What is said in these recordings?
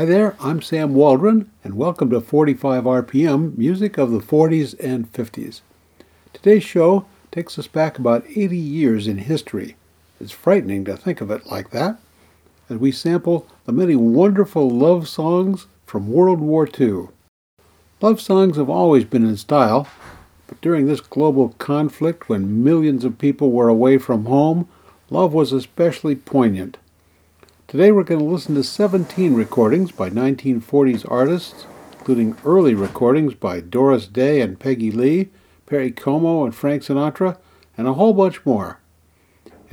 Hi there, I'm Sam Waldron, and welcome to 45 RPM Music of the 40s and 50s. Today's show takes us back about 80 years in history. It's frightening to think of it like that, as we sample the many wonderful love songs from World War II. Love songs have always been in style, but during this global conflict when millions of people were away from home, love was especially poignant. Today we're going to listen to 17 recordings by 1940s artists, including early recordings by Doris Day and Peggy Lee, Perry Como and Frank Sinatra, and a whole bunch more.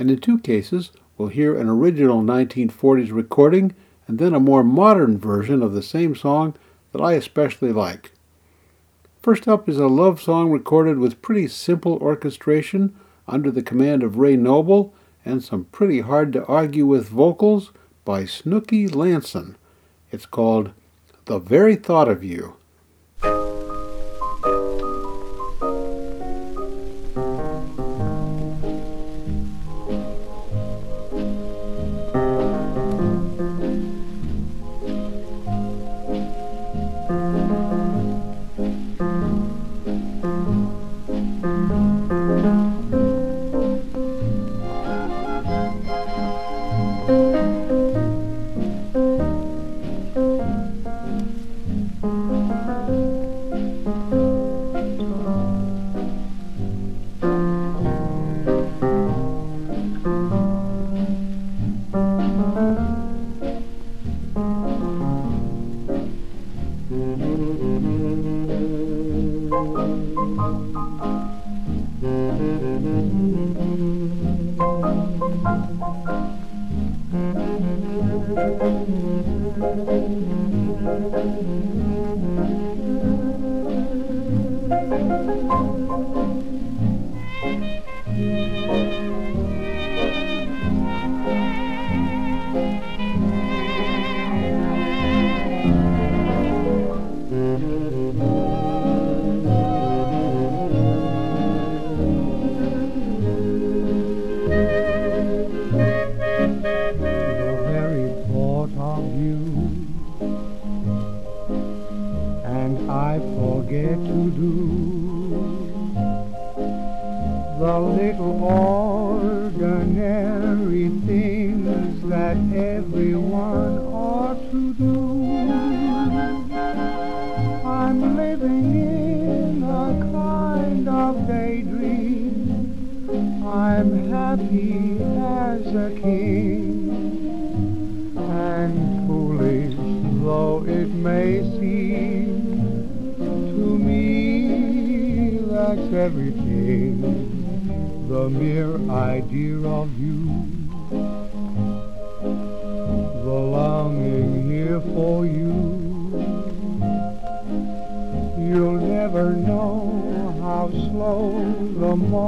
And in two cases, we'll hear an original 1940s recording and then a more modern version of the same song that I especially like. First up is a love song recorded with pretty simple orchestration under the command of Ray Noble and some pretty hard to argue with vocals by Snooky Lanson. It's called The Very Thought of You.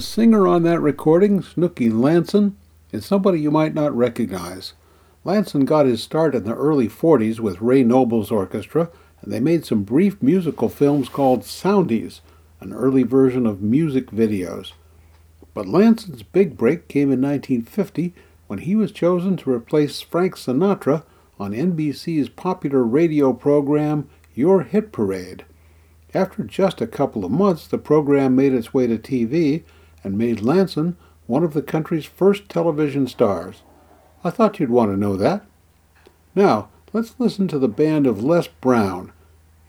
singer on that recording, Snooky Lanson, is somebody you might not recognize. Lanson got his start in the early 40s with Ray Noble's orchestra, and they made some brief musical films called Soundies, an early version of music videos. But Lanson's big break came in 1950 when he was chosen to replace Frank Sinatra on NBC's popular radio program Your Hit Parade. After just a couple of months, the program made its way to TV and made Lanson one of the country's first television stars. I thought you'd want to know that. Now, let's listen to the band of Les Brown,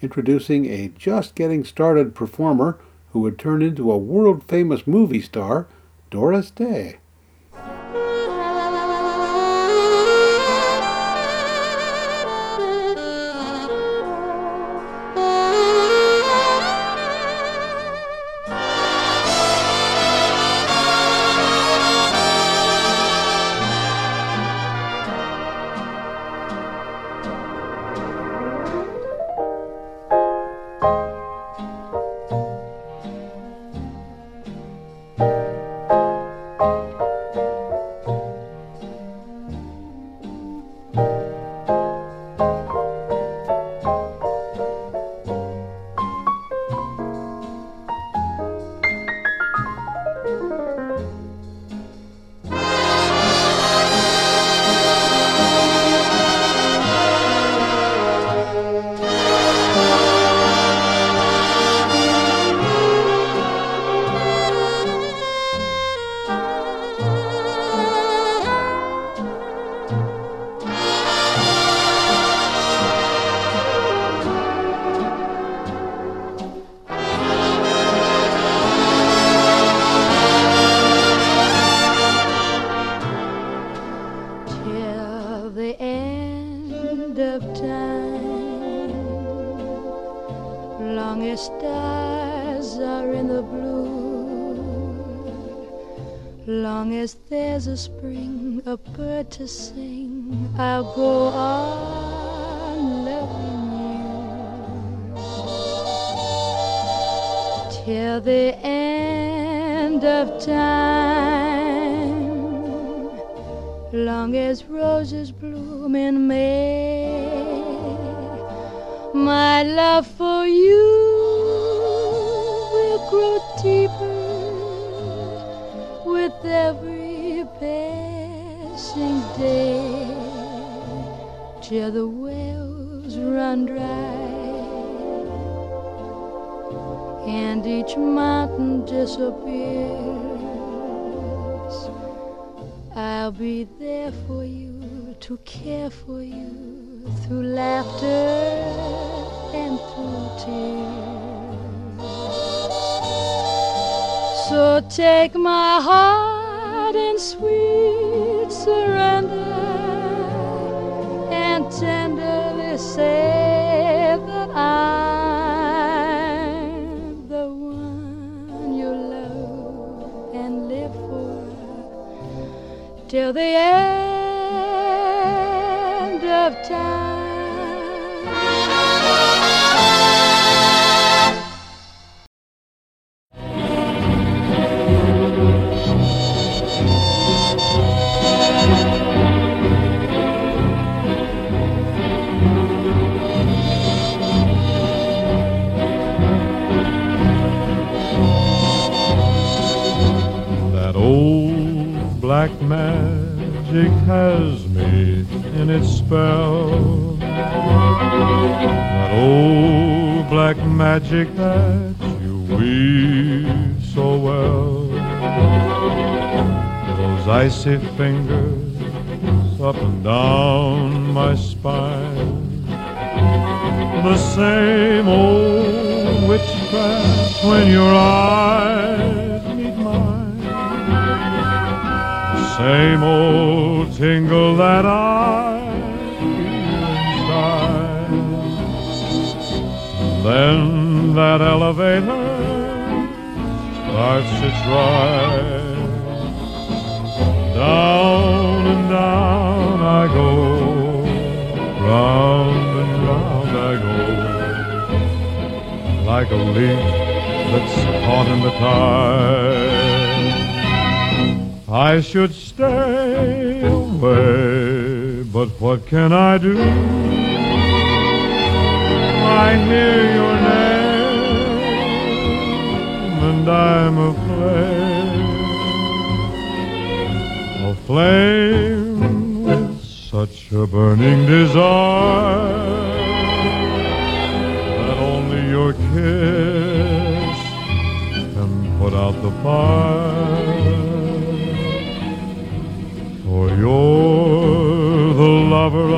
introducing a just getting started performer who would turn into a world famous movie star, Doris Day. To sing, I'll go on loving you till the end of time. Long as roses bloom in May, my love for you day till the wells run dry and each mountain disappears. I'll be there for you to care for you through laughter and through tears. So take my heart and sweet surrender and tenderly say that I'm the one you love and live for. Till the end black magic has me in its spell. That old black magic that you weave so well. Those icy fingers up and down my spine. The same old witchcraft when your eyes same old tingle that I inside. Then that elevator starts its ride. Down and down I go, round and round I go, like a leaf that's caught in the tide. I should stay away, but what can I do? I hear your name and I'm aflame. Aflame with such a burning desire that only your kiss can put out the fire. You're the lover I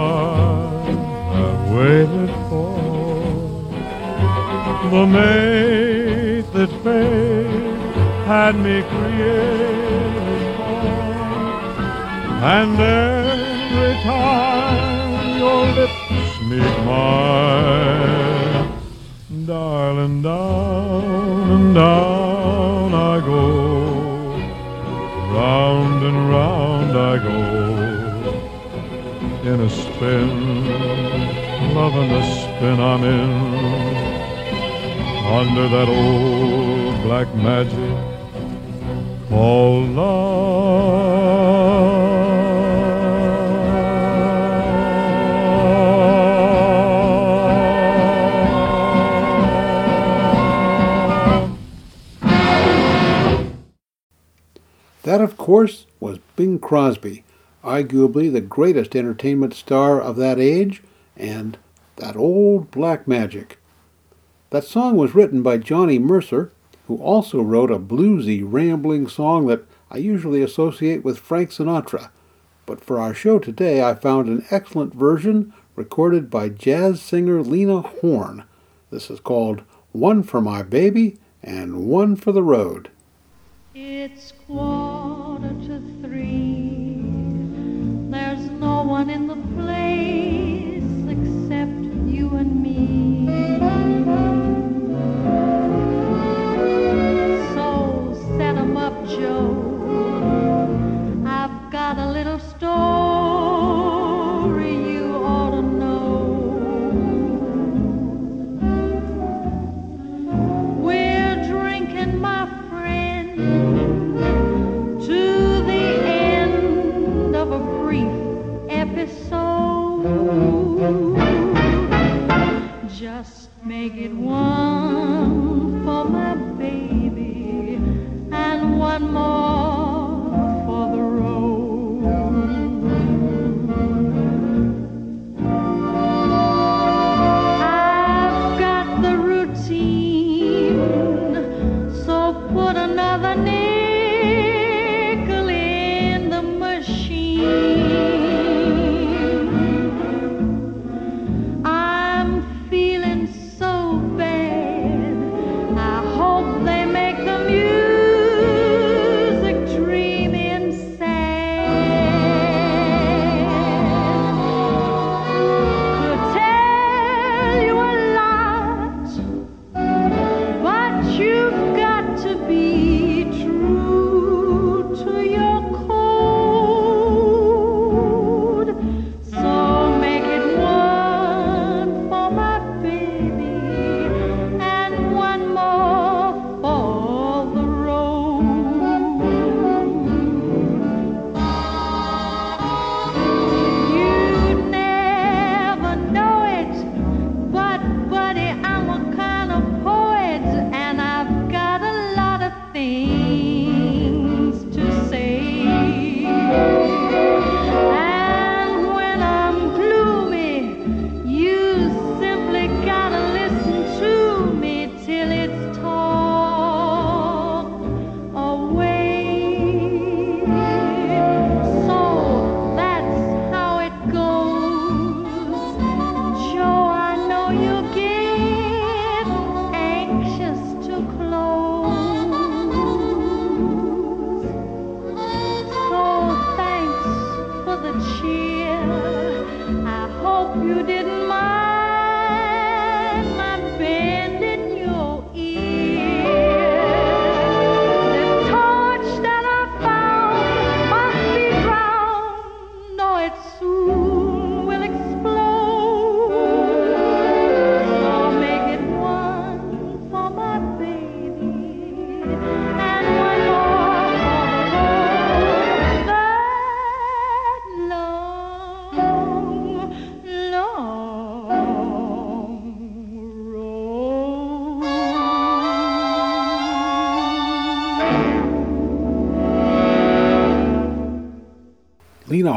have waited for the mate that fate had me created for. And every time your lips meet mine, darling, down and down I go, in a spin, loving the spin I'm in under that old black magic called love. That, of course, was Bing Crosby, arguably the greatest entertainment star of that age, and that old black magic. That song was written by Johnny Mercer, who also wrote a bluesy, rambling song that I usually associate with Frank Sinatra. But for our show today, I found an excellent version recorded by jazz singer Lena Horne. This is called One for My Baby and One for the Road. It's quarter to no one in the place except you and me. So set 'em up, Joe. I've got a little story make it one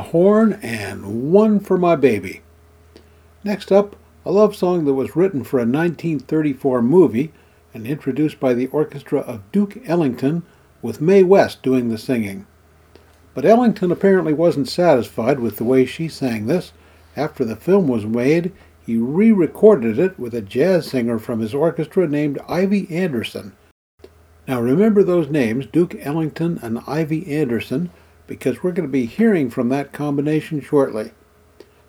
Horne, and One for My Baby. Next up, a love song that was written for a 1934 movie and introduced by the orchestra of Duke Ellington, with Mae West doing the singing. But Ellington apparently wasn't satisfied with the way she sang this. After the film was made, he re recorded it with a jazz singer from his orchestra named Ivy Anderson. Now remember those names, Duke Ellington and Ivy Anderson, because we're going to be hearing from that combination shortly.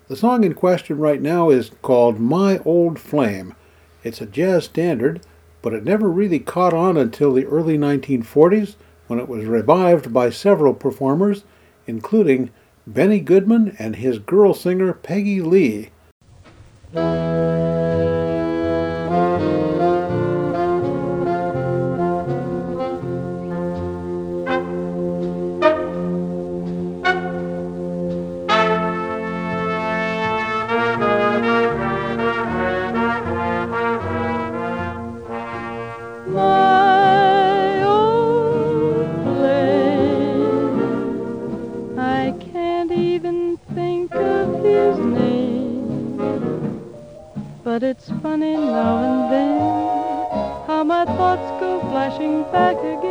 The song in question right now is called My Old Flame. It's a jazz standard, but it never really caught on until the early 1940s when it was revived by several performers, including Benny Goodman and his girl singer Peggy Lee. Back again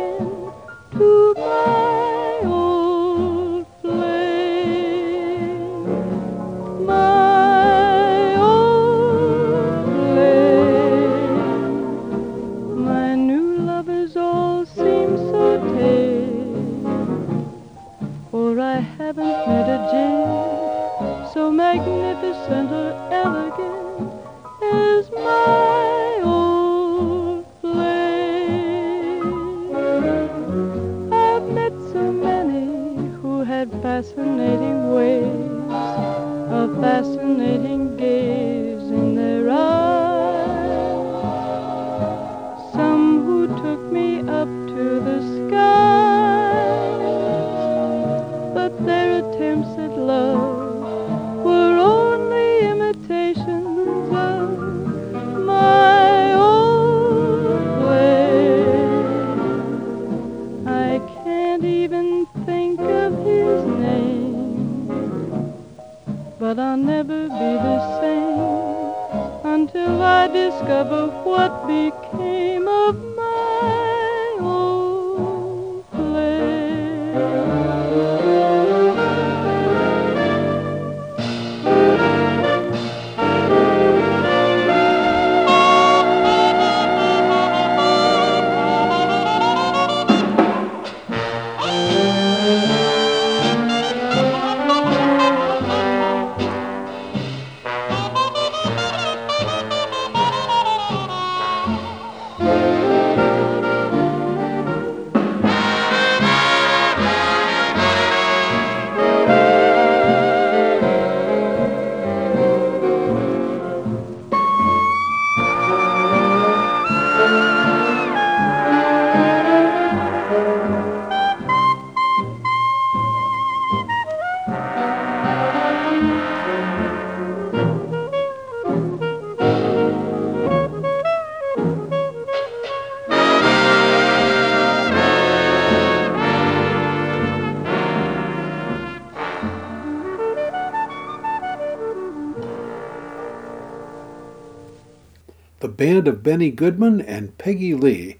band of Benny Goodman and Peggy Lee.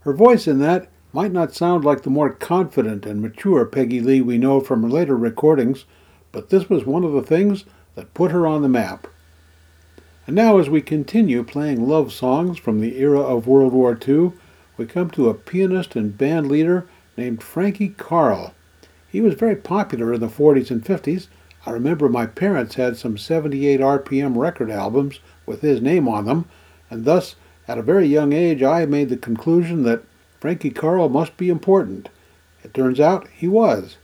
Her voice in that might not sound like the more confident and mature Peggy Lee we know from her later recordings, but this was one of the things that put her on the map. And now, as we continue playing love songs from the era of World War II, we come to a pianist and band leader named Frankie Carle. He was very popular in the 40s and 50s. I remember my parents had some 78 RPM record albums with his name on them, and thus, at a very young age, I made the conclusion that Frankie Carle must be important. It turns out he was.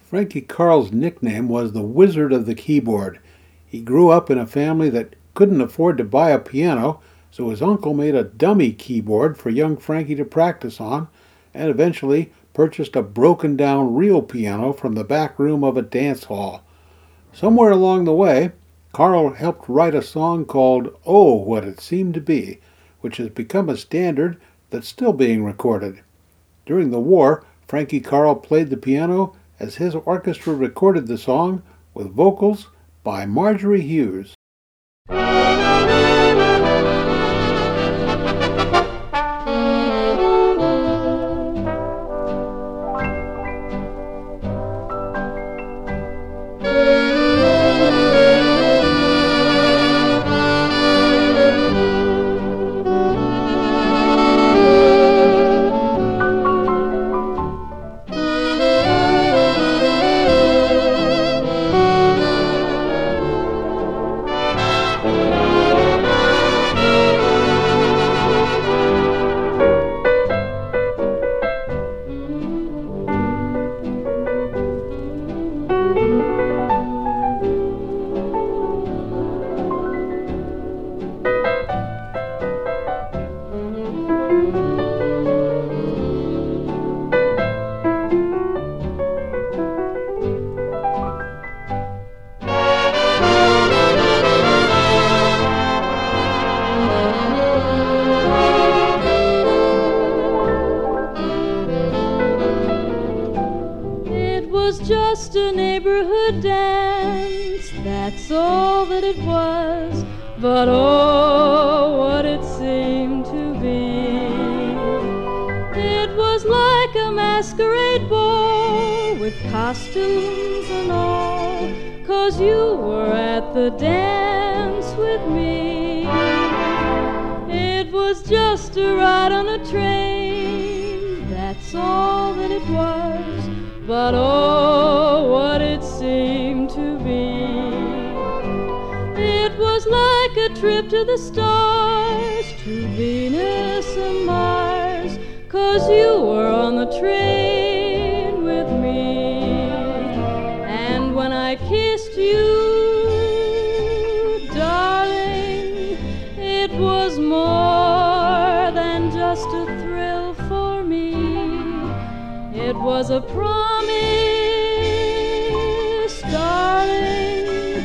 Frankie Carle's nickname was the Wizard of the Keyboard. He grew up in a family that couldn't afford to buy a piano, so his uncle made a dummy keyboard for young Frankie to practice on, and eventually purchased a broken down real piano from the back room of a dance hall. Somewhere along the way, Carle helped write a song called Oh, What It Seemed to Be, which has become a standard that's still being recorded. During the war, Frankie Carle played the piano as his orchestra recorded the song with vocals by Marjorie Hughes. Costumes and all, cause you were at the dance with me. It was just a ride on a train, that's all that it was. But oh, what it seemed to be. It was like a trip to the stars, to Venus and Mars, cause you were on the train was a promise, darling,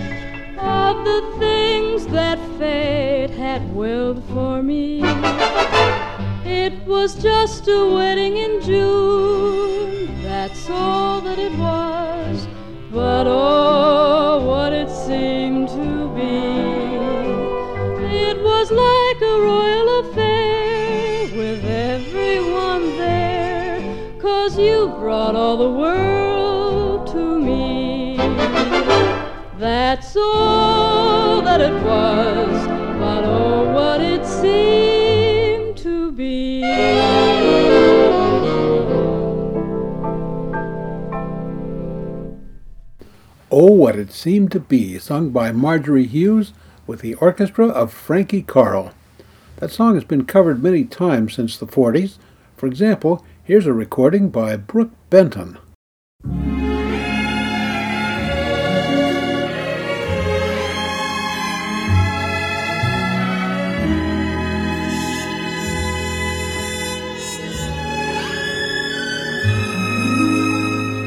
of the things that fate had willed for me. It was just a wedding in June, that's all that it was. All the world to me. That's all that it was, but oh, what it seemed to be. Oh, What It Seemed to Be, sung by Marjorie Hughes with the orchestra of Frankie Carle. That song has been covered many times since the 40s. For example, here's a recording by Brook Benton.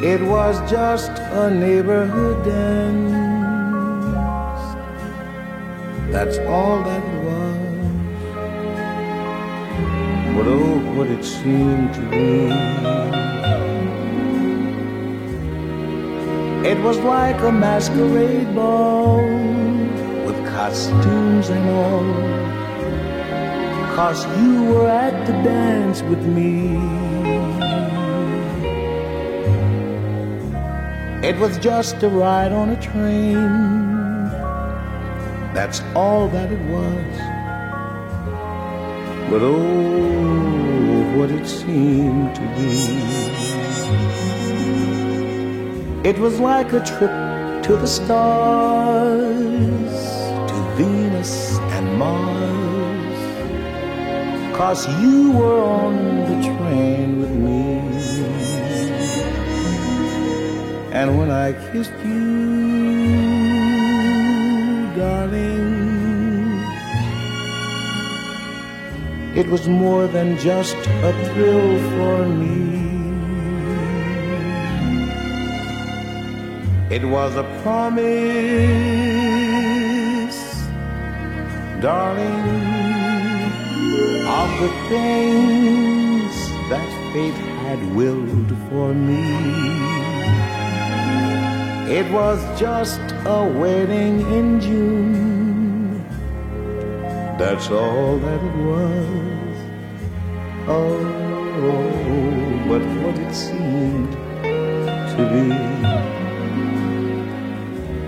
It was just a neighborhood dance. That's all that But oh, what it seemed to be. It was like a masquerade ball with costumes and all. Cause you were at the dance with me. It was just a ride on a train. That's all that it was. But oh, what it seemed to be. It was like a trip to the stars, to Venus and Mars. Cause you were on the train with me. And when I kissed you, it was more than just a thrill for me. It was a promise, darling, of the things that fate had willed for me. It was just a wedding in June. That's all that it was. Oh, but what it seemed to be.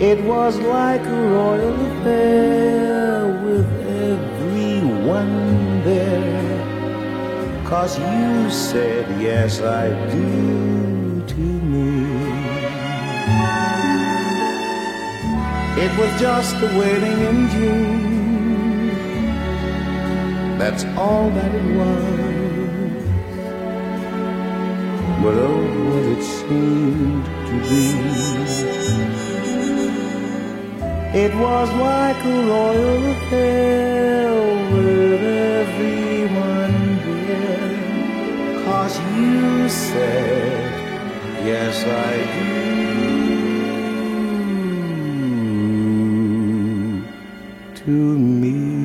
It was like a royal affair with everyone there. Cause you said, yes, I do to me. It was just a wedding in June. That's all that it was. But oh, what it seemed to be. It was like a royal affair with everyone there. Cause you said, yes, I do to me.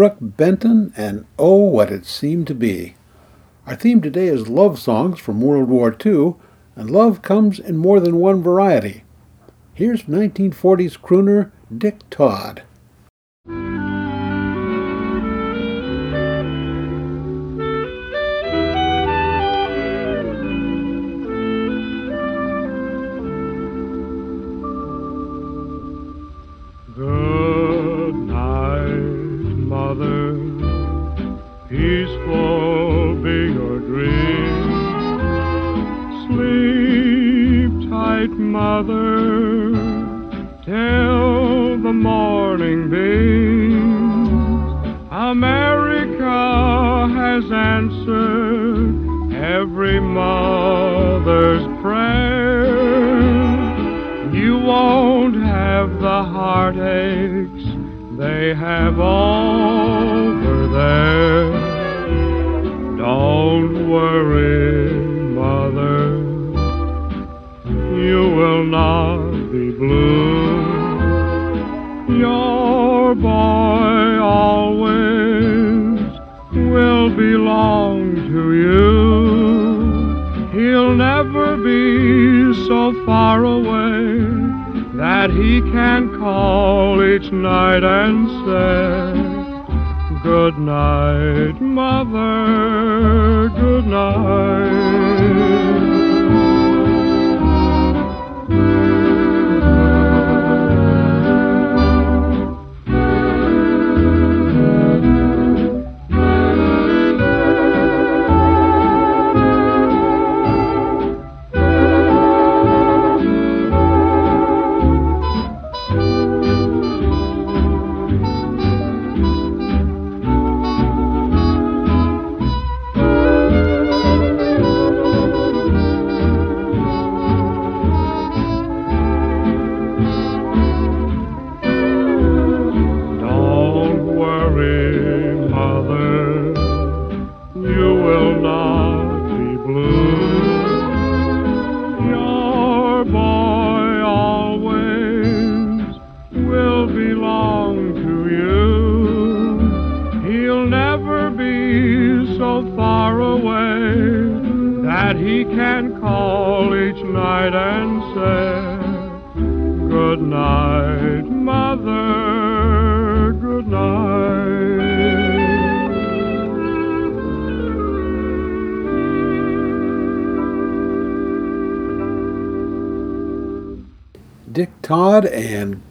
Brook Benton and Oh What It Seemed to Be. Our theme today is love songs from World War II, and love comes in more than one variety. Here's 1940s crooner Dick Todd.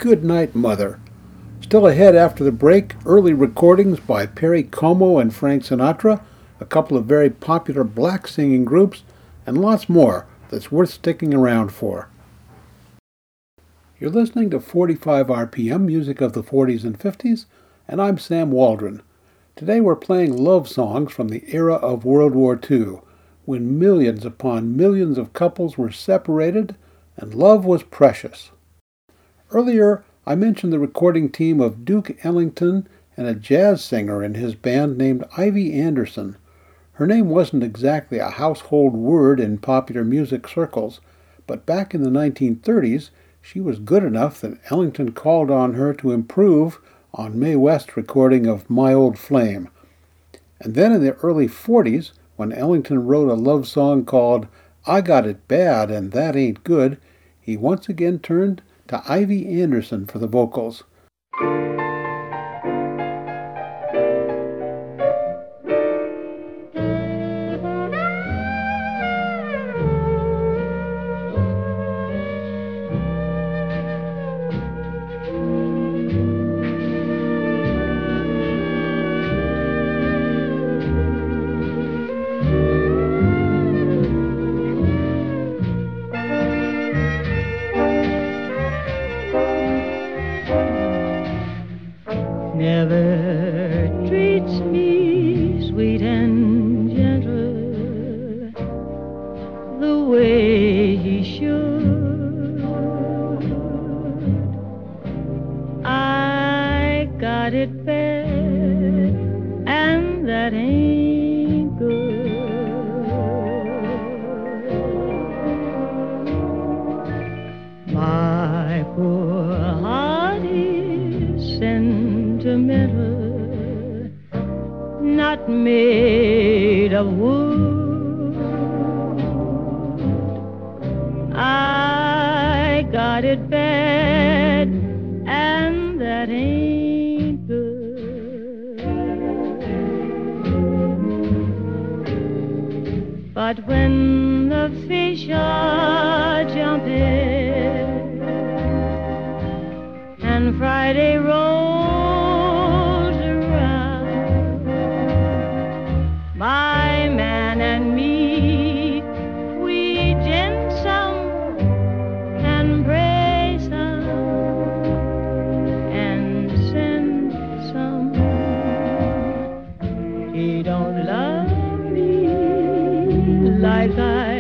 Good Night Mother. Still ahead after the break, early recordings by Perry Como and Frank Sinatra, a couple of very popular black singing groups, and lots more that's worth sticking around for. You're listening to 45 RPM, music of the 40s and 50s, and I'm Sam Waldron. Today we're playing love songs from the era of World War II, when millions upon millions of couples were separated and love was precious. Earlier, I mentioned the recording team of Duke Ellington and a jazz singer in his band named Ivy Anderson. Her name wasn't exactly a household word in popular music circles, but back in the 1930s, she was good enough that Ellington called on her to improve on Mae West's recording of My Old Flame. And then in the early 40s, when Ellington wrote a love song called I Got It Bad and That Ain't Good, he once again turned to Ivy Anderson for the vocals. I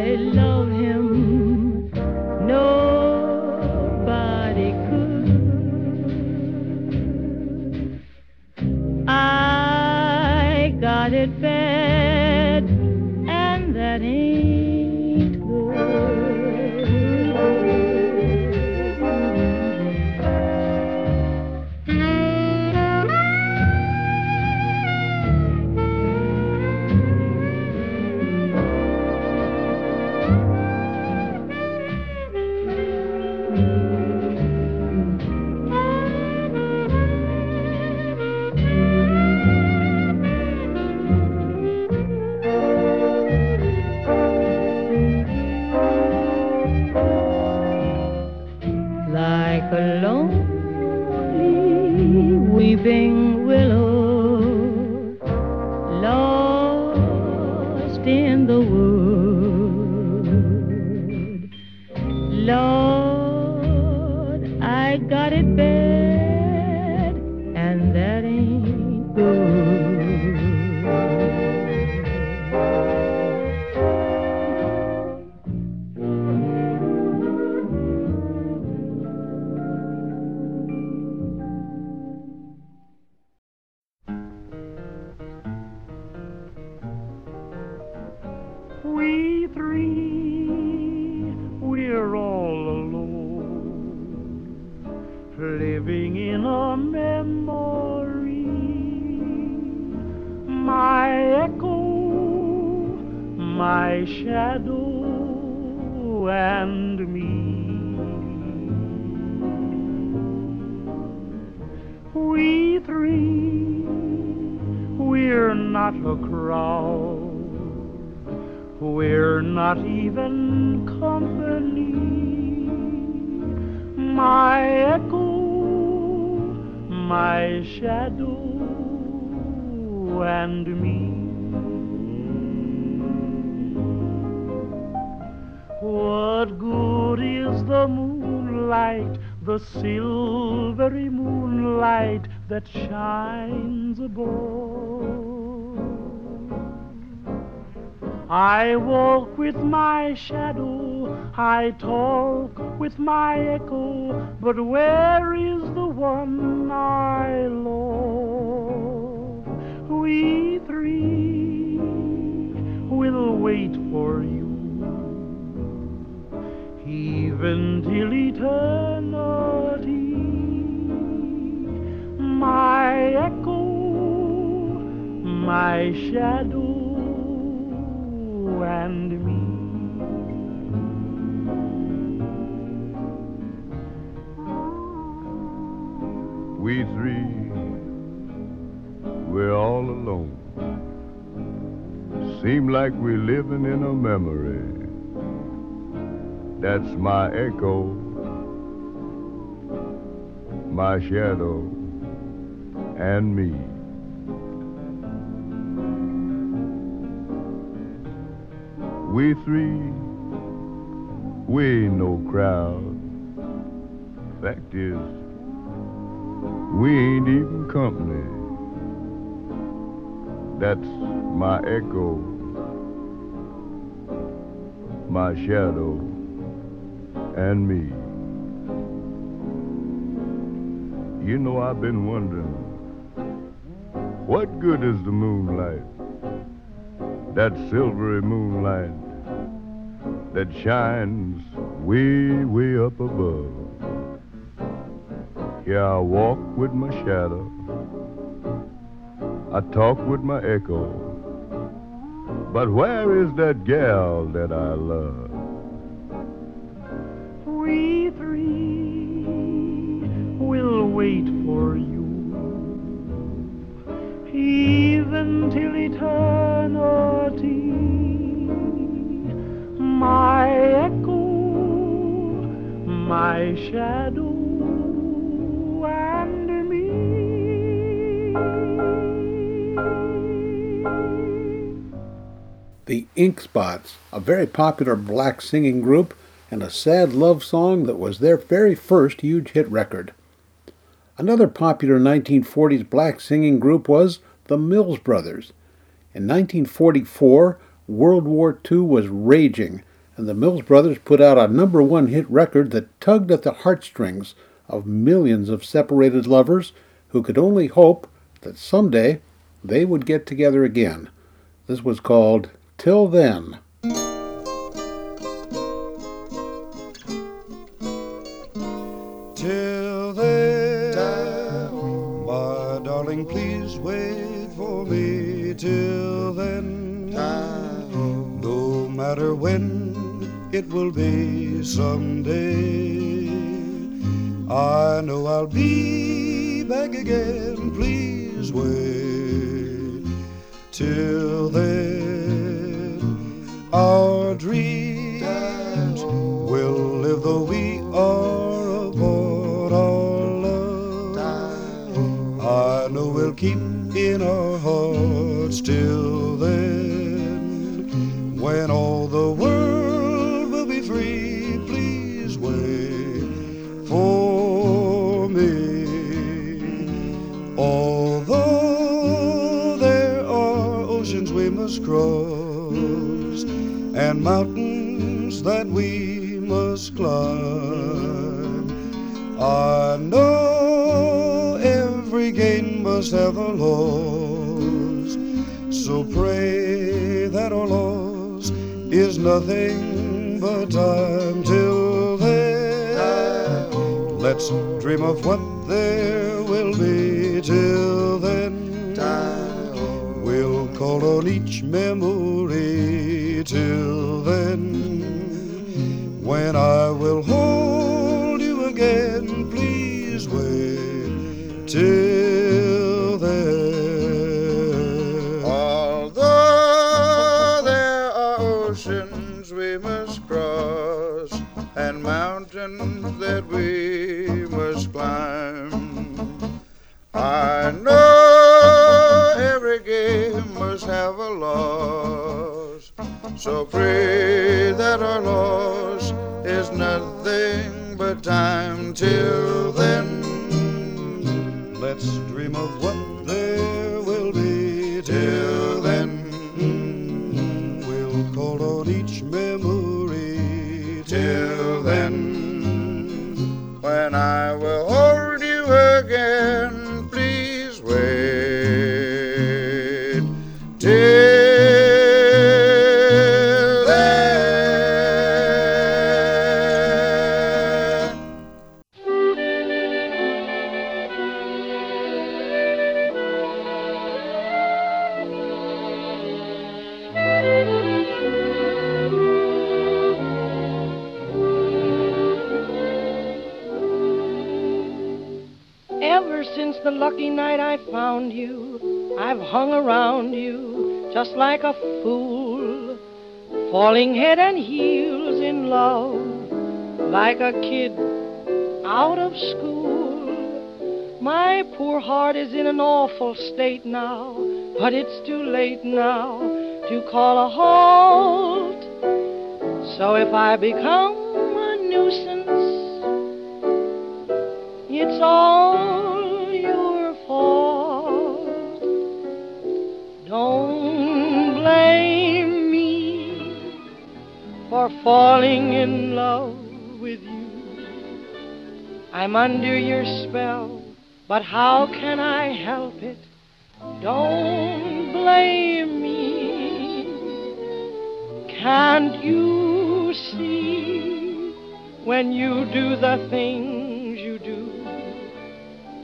crowd. We're not even company. My echo, my shadow, and me. What good is the moonlight, the silvery moonlight that shines above? I walk with my shadow, I talk with my echo, but where is the one I love? We three will wait for you, even till eternity. My echo, my shadow and me. We three, we're all alone. Seem like we're living in a memory. That's my echo, my shadow, and me. We three, we ain't no crowd. Fact is, we ain't even company. That's my echo, my shadow, and me. You know, I've been wondering, what good is the moonlight? That silvery moonlight that shines way, way up above. Here I walk with my shadow. I talk with my echo. But where is that gal that I love? Shadow, and me. The Ink Spots, a very popular black singing group and a sad love song that was their very first huge hit record. Another popular 1940s black singing group was the Mills Brothers. In 1944, World War II was raging, and the Mills Brothers put out a number one hit record that tugged at the heartstrings of millions of separated lovers who could only hope that someday they would get together again. This was called Till Then. Till then, my darling, please wait for me. Till then, no matter when it will be someday, I know I'll be back again. Please wait. Till then, our dreams will live though we are apart. Our love, I know we'll keep in our hearts till and mountains that we must climb, I know every gain must have a loss. So pray that our loss is nothing but time till then. Let's dream of what there will be till then. We'll call on each memory till then. When I will hold you again, please wait till then. Although there are oceans we must cross and mountains that we must climb, I know every game must have a loss. So pray that our loss is nothing but time till then. Let's dream of what like a fool, falling head and heels in love, like a kid out of school. My poor heart is in an awful state now, but it's too late now to call a halt. So if I become a nuisance, falling in love with you. I'm under your spell, but how can I help it? Don't blame me. Can't you see when you do the things you do?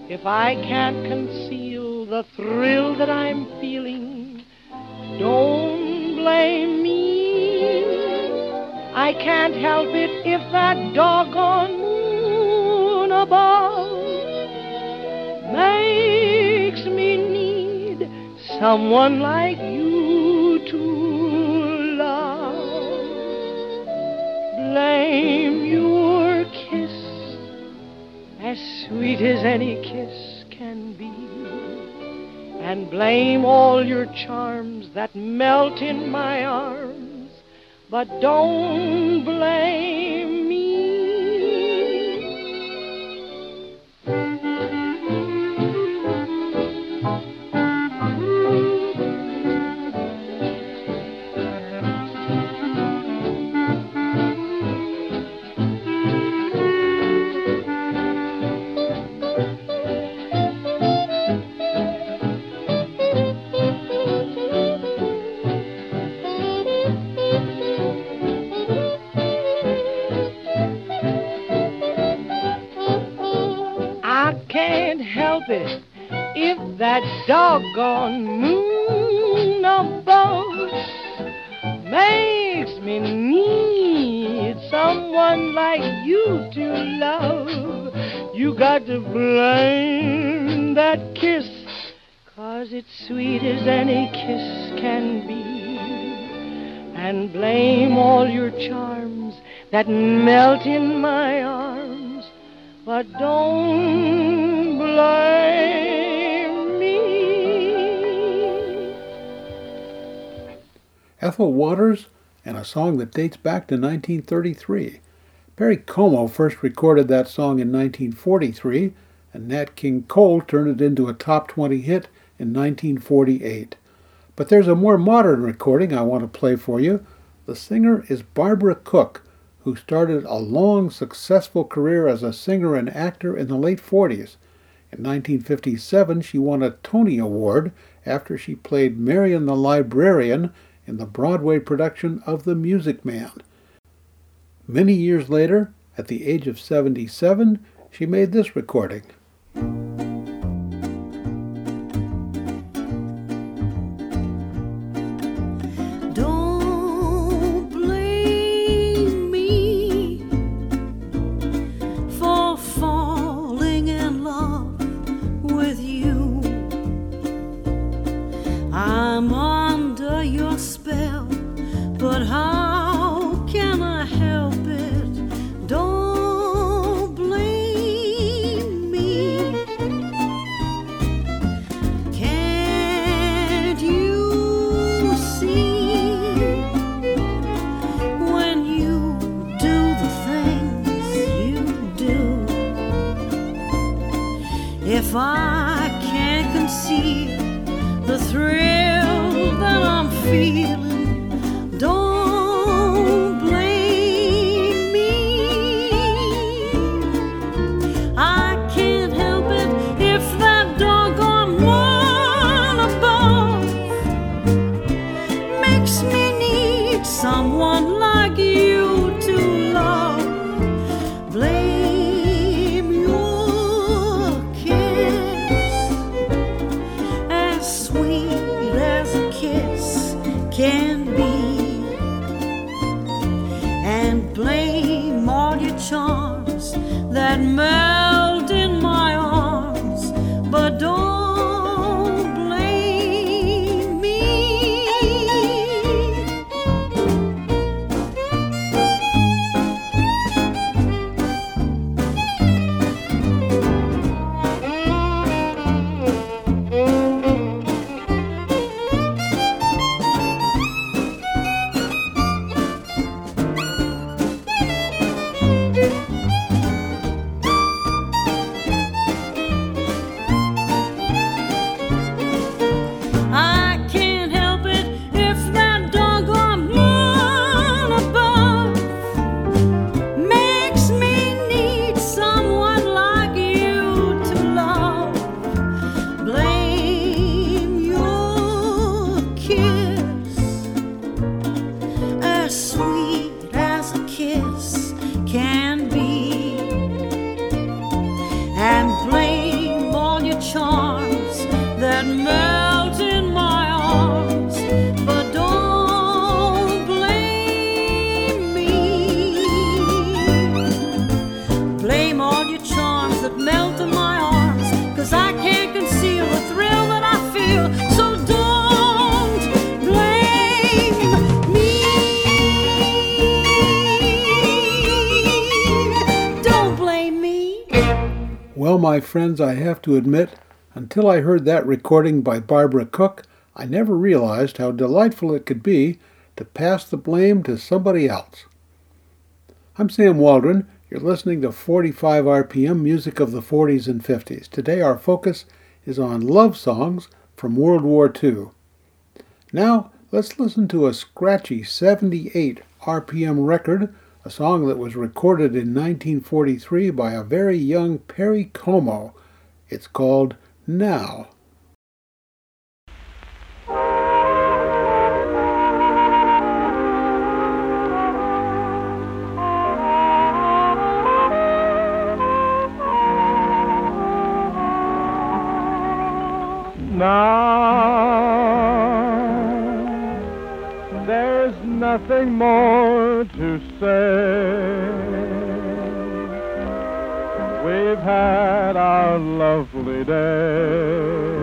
If I can't conceal the thrill that I'm feeling, don't blame me. I can't help it if that doggone moon above makes me need someone like you to love. Blame your kiss as sweet as any kiss can be. And blame all your charms that melt in my arms. But don't blame doggone moon above makes me need someone like you to love. You got to blame that kiss, cause it's sweet as any kiss can be. And blame all your charms that melt in my arms. But don't blame Ethel Waters and a song that dates back to 1933. Perry Como first recorded that song in 1943, and Nat King Cole turned it into a top 20 hit in 1948. But there's a more modern recording I want to play for you. The singer is Barbara Cook, who started a long, successful career as a singer and actor in the late 40s. In 1957, she won a Tony Award after she played Marion the Librarian in the Broadway production of The Music Man. Many years later, at the age of 77, she made this recording. My friends, I have to admit, until I heard that recording by Barbara Cook, I never realized how delightful it could be to pass the blame to somebody else. I'm Sam Waldron. You're listening to 45 RPM music of the 40s and 50s. Today our focus is on love songs from World War II. Now, let's listen to a scratchy 78 RPM record, a song that was recorded in 1943 by a very young Perry Como. It's called Now. Now nothing more to say. We've had our lovely day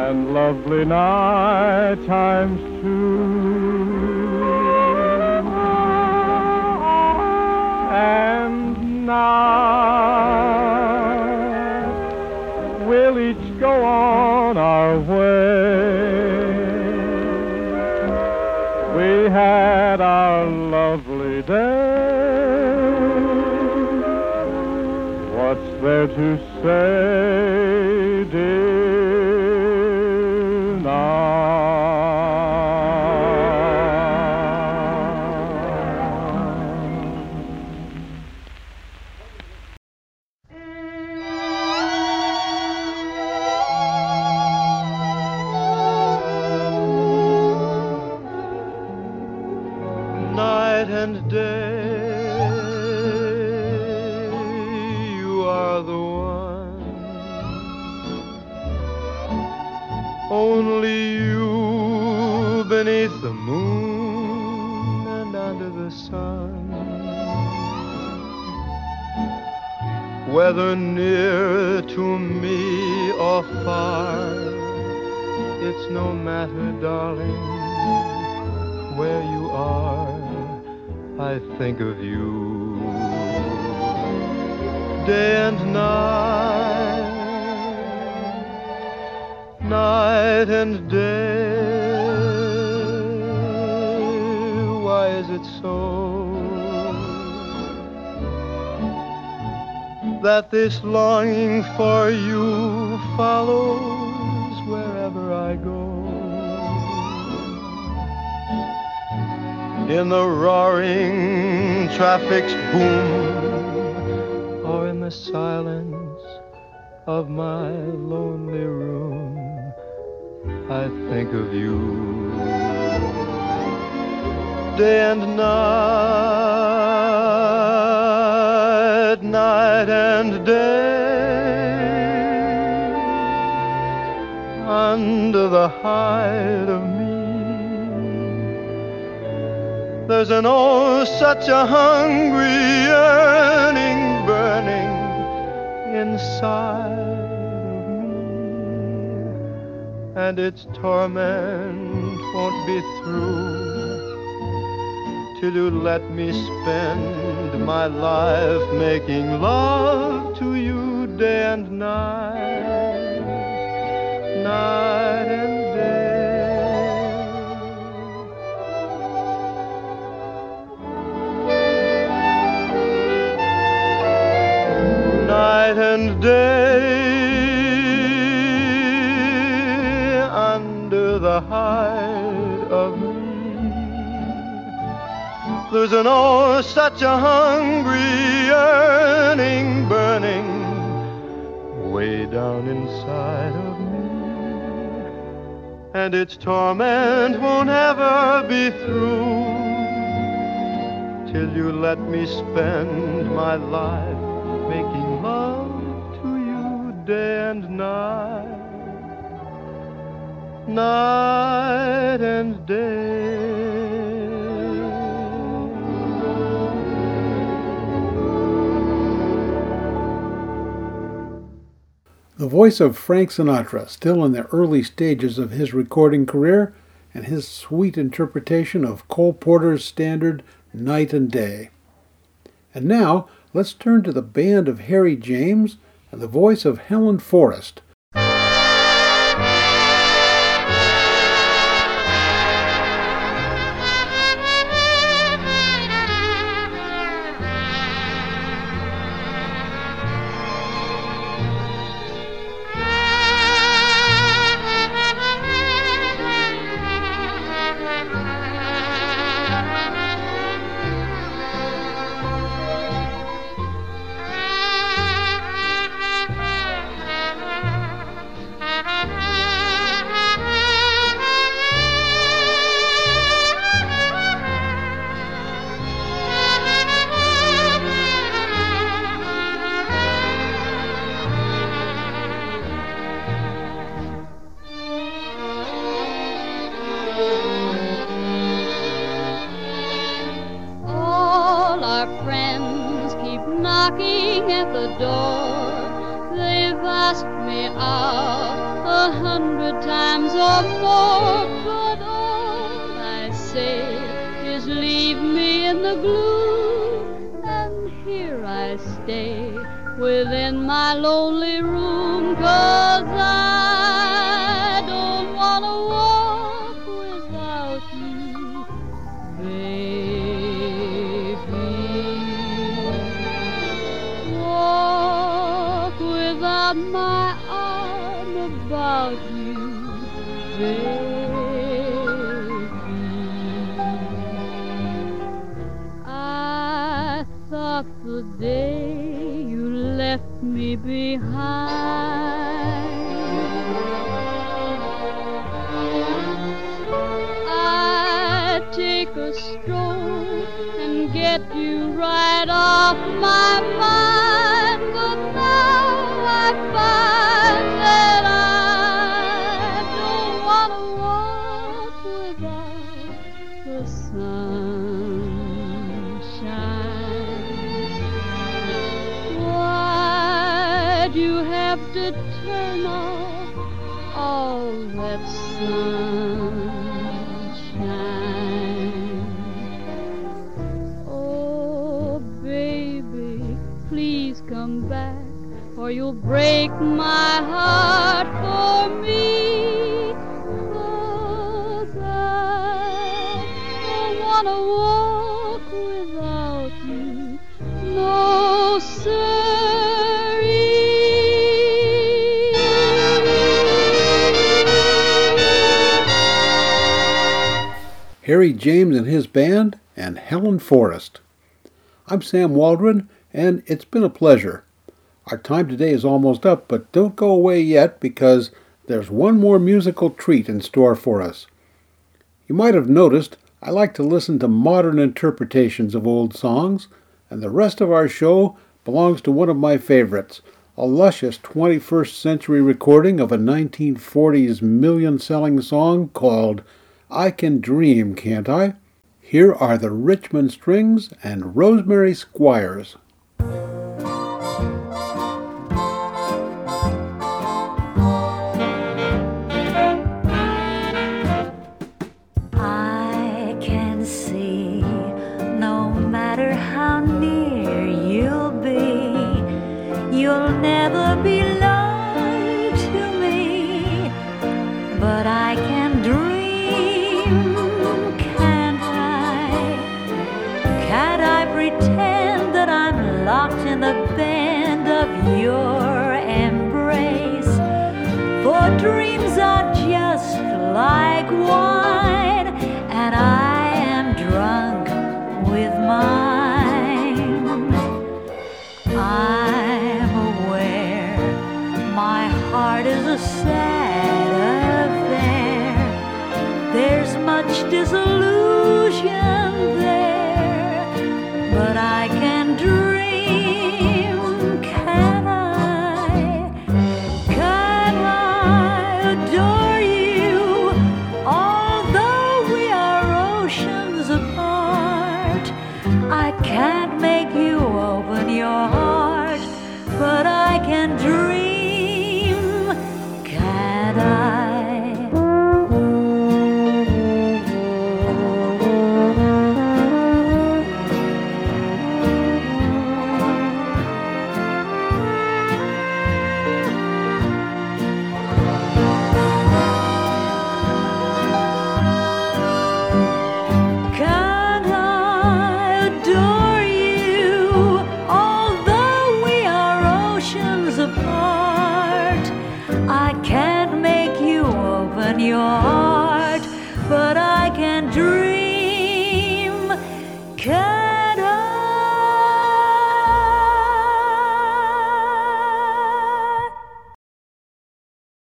and lovely night times too. And now there to say, dear, that this longing for you follows wherever I go? in the roaring traffic's boom or in the silence of my lonely room I think of you day there's an oh, such a hungry yearning burning inside of me, and its torment won't be through till you let me spend my life making love to you day and night, night and day under the hide of me. There's an oh, such a hungry yearning burning way down inside of me. And its torment won't ever be through till you let me spend my life day and night, night and day. The voice of Frank Sinatra, still in the early stages of his recording career, and his sweet interpretation of Cole Porter's standard Night and Day. And now, let's turn to the band of Harry James the voice of Helen Forrest. My mind. Harry James and his band, and Helen Forrest. I'm Sam Waldron, and it's been a pleasure. Our time today is almost up, but don't go away yet because there's one more musical treat in store for us. You might have noticed I like to listen to modern interpretations of old songs, and the rest of our show belongs to one of my favorites, a luscious 21st century recording of a 1940s million selling song called I Can Dream, Can't I? Here are the Richmond Strings and Rosemary Squires. I can see no matter how near you'll be, you'll never be loved the band of your embrace? For dreams are just like wine, and I am drunk with mine. I'm aware my heart is a sad affair. There's much